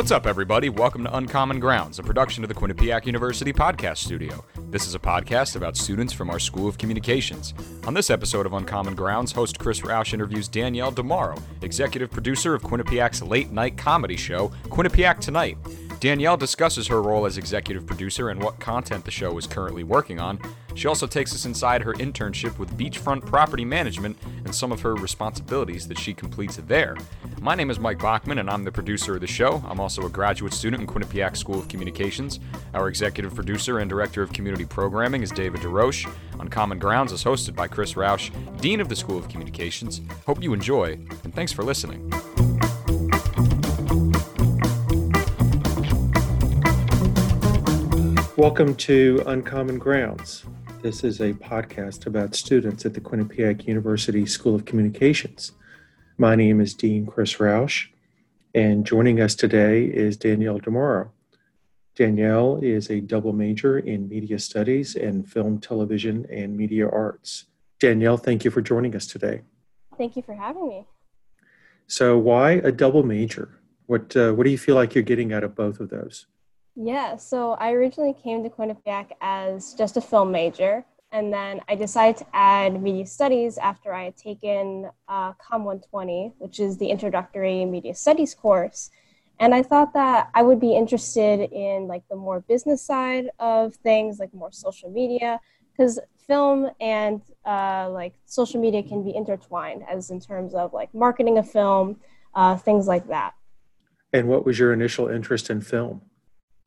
What's up, everybody? Welcome to Uncommon Grounds, a production of the Quinnipiac University Podcast Studio. This is a podcast about students from our School of Communications. On this episode of Uncommon Grounds, host Chris Roush interviews Danielle DeMauro, executive producer of Quinnipiac's late night comedy show, Quinnipiac Tonight. Danielle discusses her role as executive producer and what content the show is currently working on. She also takes us inside her internship with Beachfront Property Management and some of her responsibilities that she completes there. My name is Mike Bachman, and I'm the producer of the show. I'm also a graduate student in Quinnipiac School of Communications. Our executive producer and director of community programming is David DeRoche. Uncommon Grounds is hosted by Chris Roush, Dean of the School of Communications. Hope you enjoy, and thanks for listening. Welcome to Uncommon Grounds. This is a podcast about students at the Quinnipiac University School of Communications. My name is Dean Chris Roush, and joining us today is Danielle DeMauro. Danielle is a double major in media studies and film, television, and media arts. Danielle, thank you for joining us today. Thank you for having me. So, why a double major? What, uh, what do you feel like you're getting out of both of those? Yeah, so I originally came to Quinnipiac as just a film major, and then I decided to add media studies after I had taken uh, Com 120, which is the introductory media studies course. And I thought that I would be interested in like the more business side of things, like more social media, because film and uh, like social media can be intertwined, as in terms of like marketing a film, uh, things like that. And what was your initial interest in film?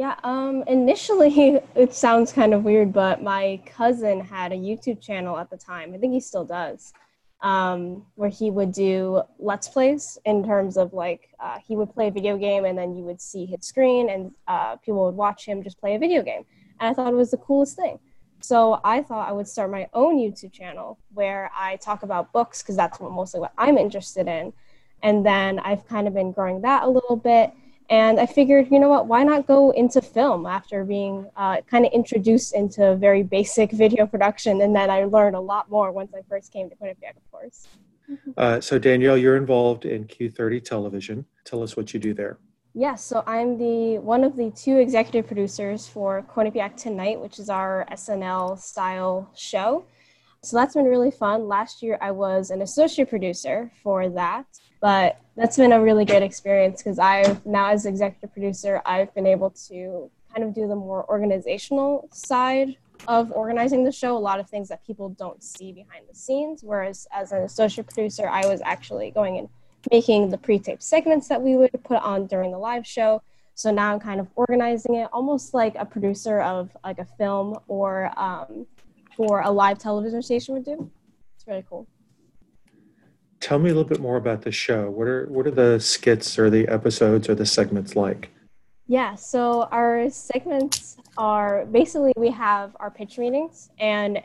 Yeah, um, initially it sounds kind of weird, but my cousin had a YouTube channel at the time. I think he still does, um, where he would do let's plays in terms of like uh, he would play a video game and then you would see his screen and uh, people would watch him just play a video game. And I thought it was the coolest thing. So I thought I would start my own YouTube channel where I talk about books because that's what mostly what I'm interested in. And then I've kind of been growing that a little bit and I figured, you know what, why not go into film after being uh, kind of introduced into very basic video production? And then I learned a lot more once I first came to Quinnipiac, of course. Uh, so, Danielle, you're involved in Q30 Television. Tell us what you do there. Yes, so I'm the one of the two executive producers for Quinnipiac Tonight, which is our SNL style show. So that's been really fun. Last year, I was an associate producer for that, but that's been a really great experience because I've now, as executive producer, I've been able to kind of do the more organizational side of organizing the show. A lot of things that people don't see behind the scenes. Whereas as an associate producer, I was actually going and making the pre-taped segments that we would put on during the live show. So now I'm kind of organizing it, almost like a producer of like a film or um, for a live television station would do. It's really cool. Tell me a little bit more about the show. What are what are the skits or the episodes or the segments like? Yeah, so our segments are basically we have our pitch meetings, and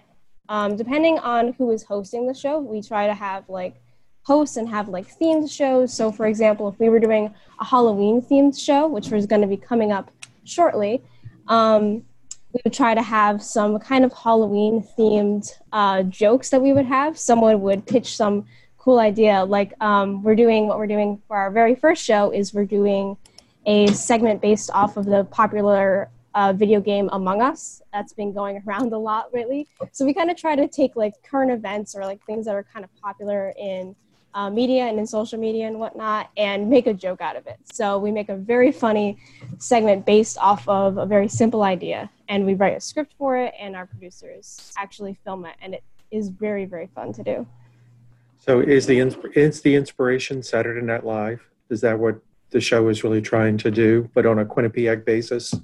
um, depending on who is hosting the show, we try to have like hosts and have like themed shows. So, for example, if we were doing a Halloween themed show, which was going to be coming up shortly, um, we would try to have some kind of Halloween themed uh, jokes that we would have. Someone would pitch some cool idea. Like um, we're doing what we're doing for our very first show is we're doing a segment based off of the popular uh, video game Among Us that's been going around a lot lately. So we kind of try to take like current events or like things that are kind of popular in uh, media and in social media and whatnot and make a joke out of it. So we make a very funny segment based off of a very simple idea and we write a script for it and our producers actually film it and it is very very fun to do so is the is the inspiration saturday night live? Is that what the show is really trying to do but on a quinnipiac basis?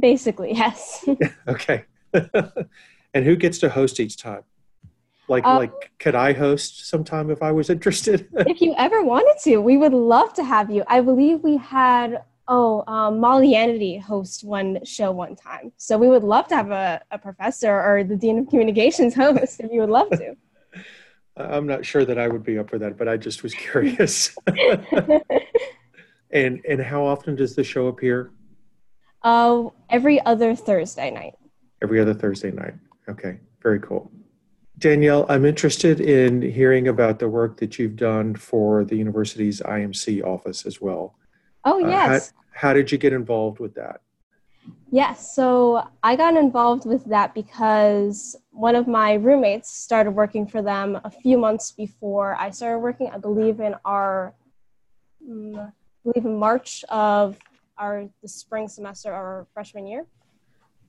Basically yes. Okay. And who gets to host each time? Like um, like could i host sometime if i was interested? If you ever wanted to we would love to have you. I believe we had oh, um, Molly Yanity host one show one time. So we would love to have a, a professor or the Dean of Communications host if you would love to. I'm not sure that I would be up for that, but I just was curious. and and how often does the show appear? Uh, every other Thursday night. Every other Thursday night. Okay, very cool. Danielle, I'm interested in hearing about the work that you've done for the university's IMC office as well. Oh, yes. Uh, how, how did you get involved with that? Yes, so I got involved with that because one of my roommates started working for them a few months before I started working. I believe in our, um, I believe in March of our the spring semester our freshman year,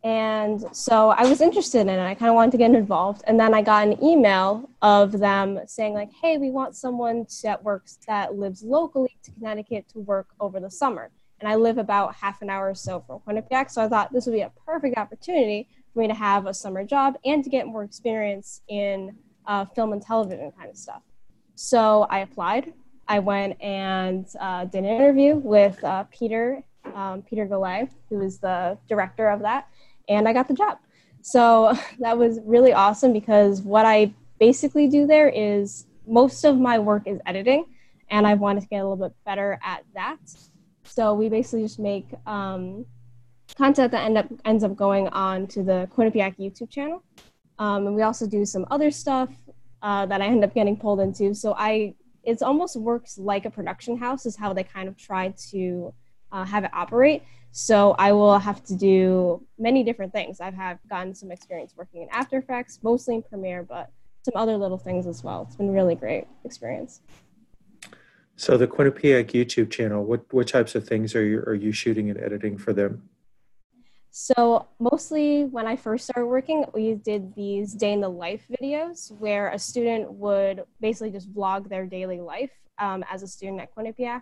and so I was interested in it. I kind of wanted to get involved, and then I got an email of them saying like, "Hey, we want someone that works that lives locally to Connecticut to work over the summer." and I live about half an hour or so from Quinnipiac. So I thought this would be a perfect opportunity for me to have a summer job and to get more experience in uh, film and television kind of stuff. So I applied. I went and uh, did an interview with uh, Peter um, Peter Gallet, who is the director of that, and I got the job. So that was really awesome because what I basically do there is most of my work is editing, and I wanted to get a little bit better at that. So we basically just make um, content that end up ends up going on to the Quinnipiac YouTube channel, um, and we also do some other stuff uh, that I end up getting pulled into. So I it almost works like a production house is how they kind of try to uh, have it operate. So I will have to do many different things. I've have gotten some experience working in After Effects, mostly in Premiere, but some other little things as well. It's been really great experience. So the Quinnipiac YouTube channel, what what types of things are you are you shooting and editing for them? So mostly when I first started working, we did these day in the life videos where a student would basically just vlog their daily life um, as a student at Quinnipiac.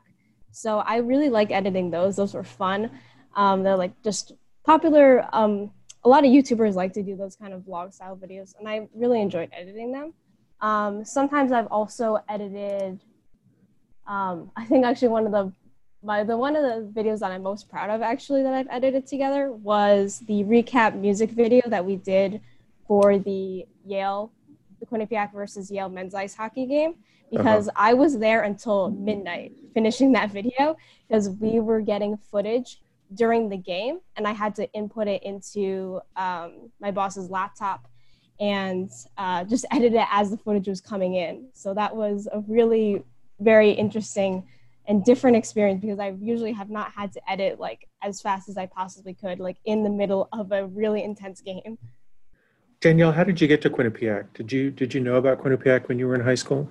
So I really like editing those. Those were fun. Um, they're like just popular. Um, a lot of YouTubers like to do those kind of vlog style videos, and I really enjoyed editing them. Um, sometimes I've also edited um, I think actually one of the my the one of the videos that I'm most proud of actually that I've edited together was the recap music video that we did for the Yale the Quinnipiac versus Yale men's ice hockey game because uh-huh. I was there until midnight finishing that video because we were getting footage during the game and I had to input it into um, my boss's laptop and uh, just edit it as the footage was coming in. So that was a really very interesting and different experience because I usually have not had to edit like as fast as I possibly could, like in the middle of a really intense game. Danielle, how did you get to Quinnipiac? Did you did you know about Quinnipiac when you were in high school?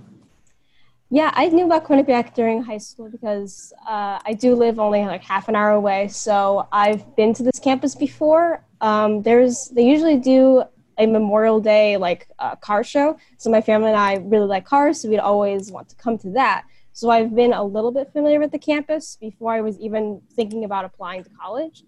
Yeah, I knew about Quinnipiac during high school because uh, I do live only like half an hour away. So I've been to this campus before. Um, there's they usually do a Memorial Day like uh, car show. So my family and I really like cars, so we'd always want to come to that. So I've been a little bit familiar with the campus before I was even thinking about applying to college.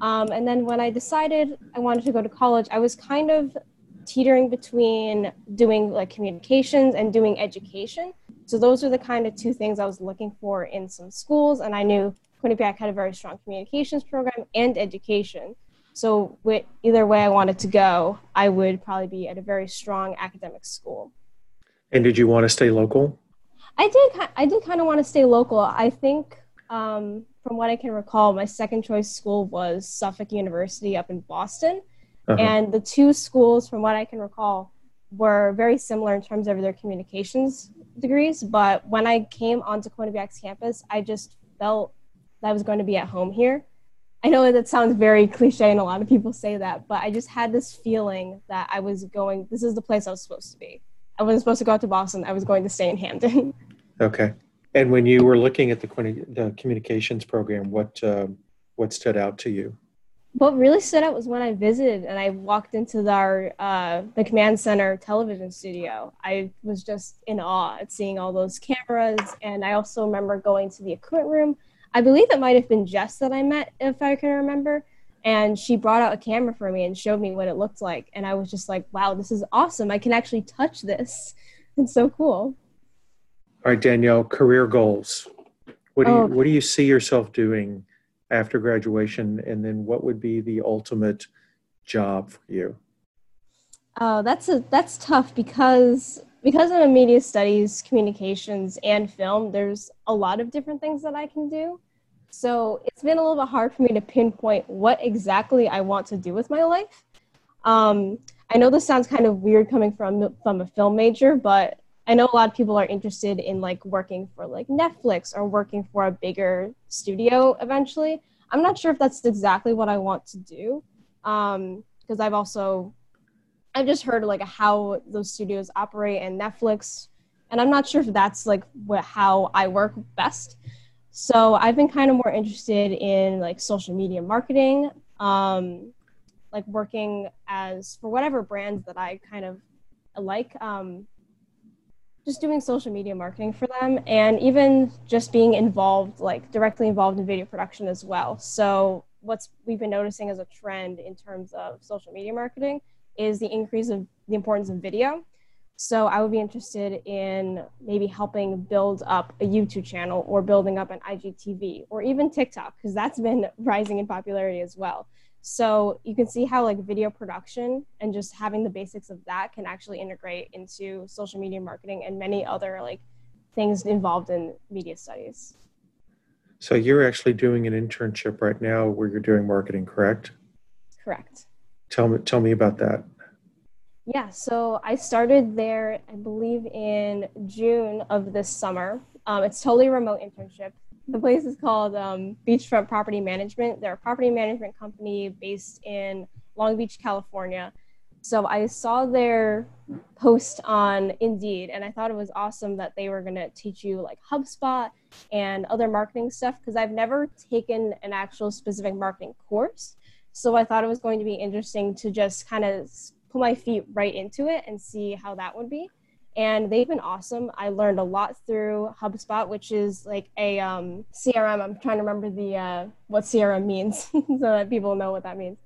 Um, and then when I decided I wanted to go to college, I was kind of teetering between doing like communications and doing education. So those are the kind of two things I was looking for in some schools, and I knew Quinnipiac had a very strong communications program and education. So with either way I wanted to go, I would probably be at a very strong academic school. And did you want to stay local? I did. I did kind of want to stay local. I think, um, from what I can recall, my second choice school was Suffolk University up in Boston, uh-huh. and the two schools, from what I can recall, were very similar in terms of their communications degrees. But when I came onto Quinnipiac's campus, I just felt that I was going to be at home here. I know that sounds very cliche and a lot of people say that, but I just had this feeling that I was going, this is the place I was supposed to be. I wasn't supposed to go out to Boston. I was going to stay in Hamden. Okay. And when you were looking at the, the communications program, what, uh, what stood out to you? What really stood out was when I visited and I walked into our uh, the command center television studio. I was just in awe at seeing all those cameras, and I also remember going to the equipment room I believe it might have been Jess that I met, if I can remember. And she brought out a camera for me and showed me what it looked like. And I was just like, wow, this is awesome. I can actually touch this. It's so cool. All right, Danielle, career goals. What do, oh. you, what do you see yourself doing after graduation? And then what would be the ultimate job for you? Oh, that's a that's tough because because I'm in media studies, communications, and film. There's a lot of different things that I can do. So it's been a little bit hard for me to pinpoint what exactly I want to do with my life. Um, I know this sounds kind of weird coming from from a film major, but I know a lot of people are interested in like working for like Netflix or working for a bigger studio eventually. I'm not sure if that's exactly what I want to do because um, I've also I've just heard like how those studios operate and Netflix, and I'm not sure if that's like how I work best. So I've been kind of more interested in like social media marketing, um, like working as for whatever brands that I kind of like. Um, just doing social media marketing for them and even just being involved like directly involved in video production as well. So what's we've been noticing as a trend in terms of social media marketing is the increase of the importance of video. So i would be interested in maybe helping build up a youtube channel or building up an igtv or even tiktok because that's been rising in popularity as well so you can see how like video production and just having the basics of that can actually integrate into social media marketing and many other like things involved in media studies. So you're actually doing an internship right now where you're doing marketing, correct? Correct. Tell me tell me about that. Yeah, so I started there, I believe, in June of this summer. Um, it's totally remote internship the place is called um, Beachfront Property Management. They're a property management company based in Long Beach, California. So I saw their post on Indeed, and I thought it was awesome that they were going to teach you like HubSpot and other marketing stuff because I've never taken an actual specific marketing course. So I thought it was going to be interesting to just kind of put my feet right into it and see how that would be and they've been awesome. I learned a lot through HubSpot, which is like a um, CRM. I'm trying to remember the uh, what CRM means so that people know what that means.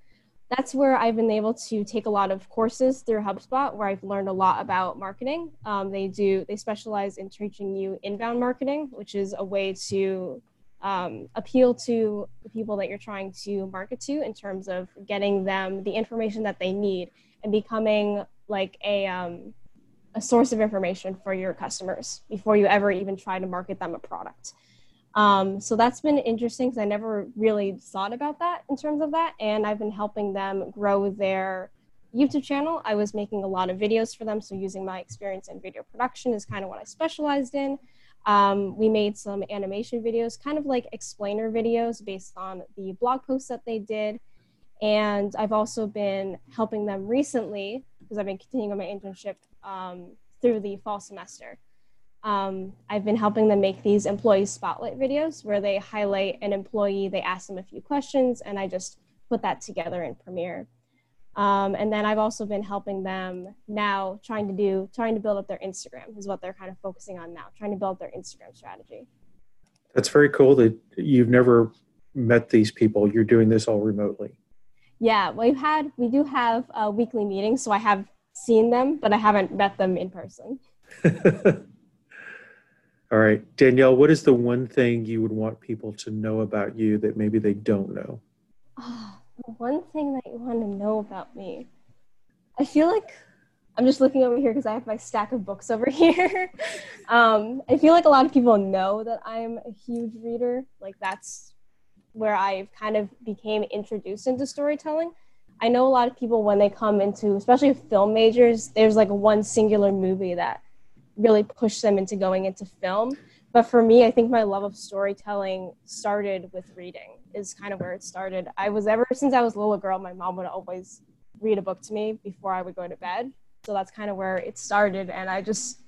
That's where I've been able to take a lot of courses through HubSpot, where I've learned a lot about marketing. Um, they do they specialize in teaching you inbound marketing, which is a way to um, appeal to the people that you're trying to market to in terms of getting them the information that they need and becoming like a um, a source of information for your customers before you ever even try to market them a product. Um, so that's been interesting because I never really thought about that in terms of that. And I've been helping them grow their YouTube channel. I was making a lot of videos for them. So using my experience in video production is kind of what I specialized in. Um, we made some animation videos, kind of like explainer videos based on the blog posts that they did. And I've also been helping them recently because I've been continuing on my internship um, through the fall semester. Um, I've been helping them make these employee spotlight videos where they highlight an employee, they ask them a few questions, and I just put that together in Premiere. Um, and then I've also been helping them now trying to do, trying to build up their Instagram is what they're kind of focusing on now, trying to build their Instagram strategy. That's very cool that you've never met these people. You're doing this all remotely. Yeah, well, we've had, we do have a weekly meetings. So I have seen them, but I haven't met them in person. All right, Danielle, what is the one thing you would want people to know about you that maybe they don't know? Oh, one thing that you want to know about me. I feel like I'm just looking over here because I have my stack of books over here. um, I feel like a lot of people know that I'm a huge reader. Like that's where I've kind of became introduced into storytelling. I know a lot of people when they come into, especially film majors, there's like one singular movie that really pushed them into going into film. But for me, I think my love of storytelling started with reading, is kind of where it started. I was ever since I was a little girl, my mom would always read a book to me before I would go to bed. So that's kind of where it started. And I just,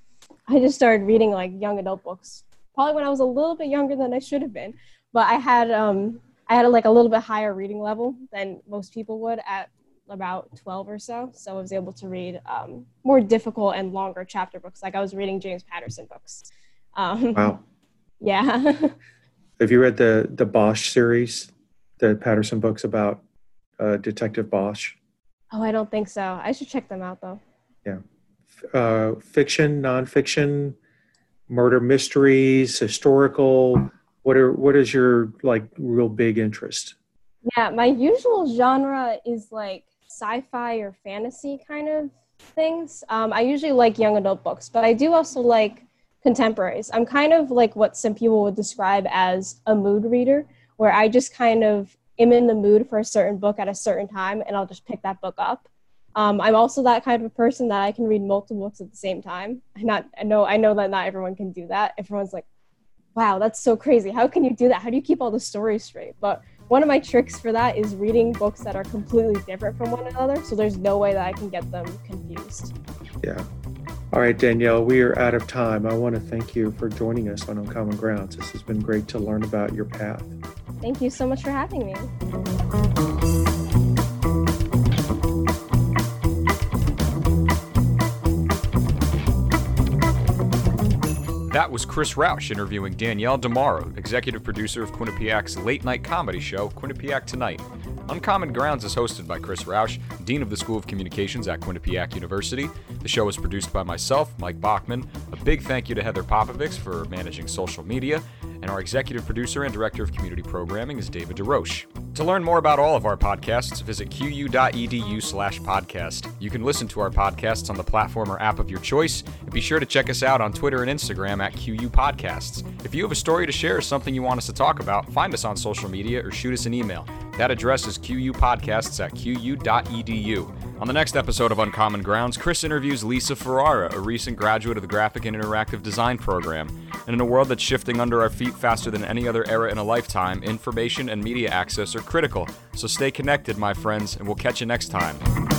I just started reading like young adult books, probably when I was a little bit younger than I should have been. But I had um, I had a, like a little bit higher reading level than most people would at about 12 or so. So I was able to read um, more difficult and longer chapter books. Like I was reading James Patterson books. Um, wow. Yeah. Have you read the the Bosch series, the Patterson books about uh, Detective Bosch? Oh, I don't think so. I should check them out though. Yeah. Uh, fiction, nonfiction, murder mysteries, historical what are what is your like real big interest? Yeah, my usual genre is like sci-fi or fantasy kind of things. Um, I usually like young adult books, but I do also like contemporaries. I'm kind of like what some people would describe as a mood reader, where I just kind of am in the mood for a certain book at a certain time, and I'll just pick that book up. Um, I'm also that kind of person that I can read multiple books at the same time. Not I know I know that not everyone can do that. Everyone's like, "Wow, that's so crazy! How can you do that? How do you keep all the stories straight?" But one of my tricks for that is reading books that are completely different from one another, so there's no way that I can get them confused. Yeah. All right, Danielle, we are out of time. I want to thank you for joining us on Uncommon Grounds. This has been great to learn about your path. Thank you so much for having me. That was Chris Roush interviewing Danielle DeMauro, executive producer of Quinnipiac's late night comedy show, Quinnipiac Tonight. Uncommon Grounds is hosted by Chris Roush, Dean of the School of Communications at Quinnipiac University. The show is produced by myself, Mike Bachman. A big thank you to Heather Popovics for managing social media, and our executive producer and director of community programming is David DeRoche. To learn more about all of our podcasts, visit qu.edu slash podcast. You can listen to our podcasts on the platform or app of your choice, and be sure to check us out on Twitter and Instagram at QU Podcasts. If you have a story to share or something you want us to talk about, find us on social media or shoot us an email. That address is qupodcasts at qu.edu. On the next episode of Uncommon Grounds, Chris interviews Lisa Ferrara, a recent graduate of the Graphic and Interactive Design program. And in a world that's shifting under our feet faster than any other era in a lifetime, information and media access are critical. So stay connected, my friends, and we'll catch you next time.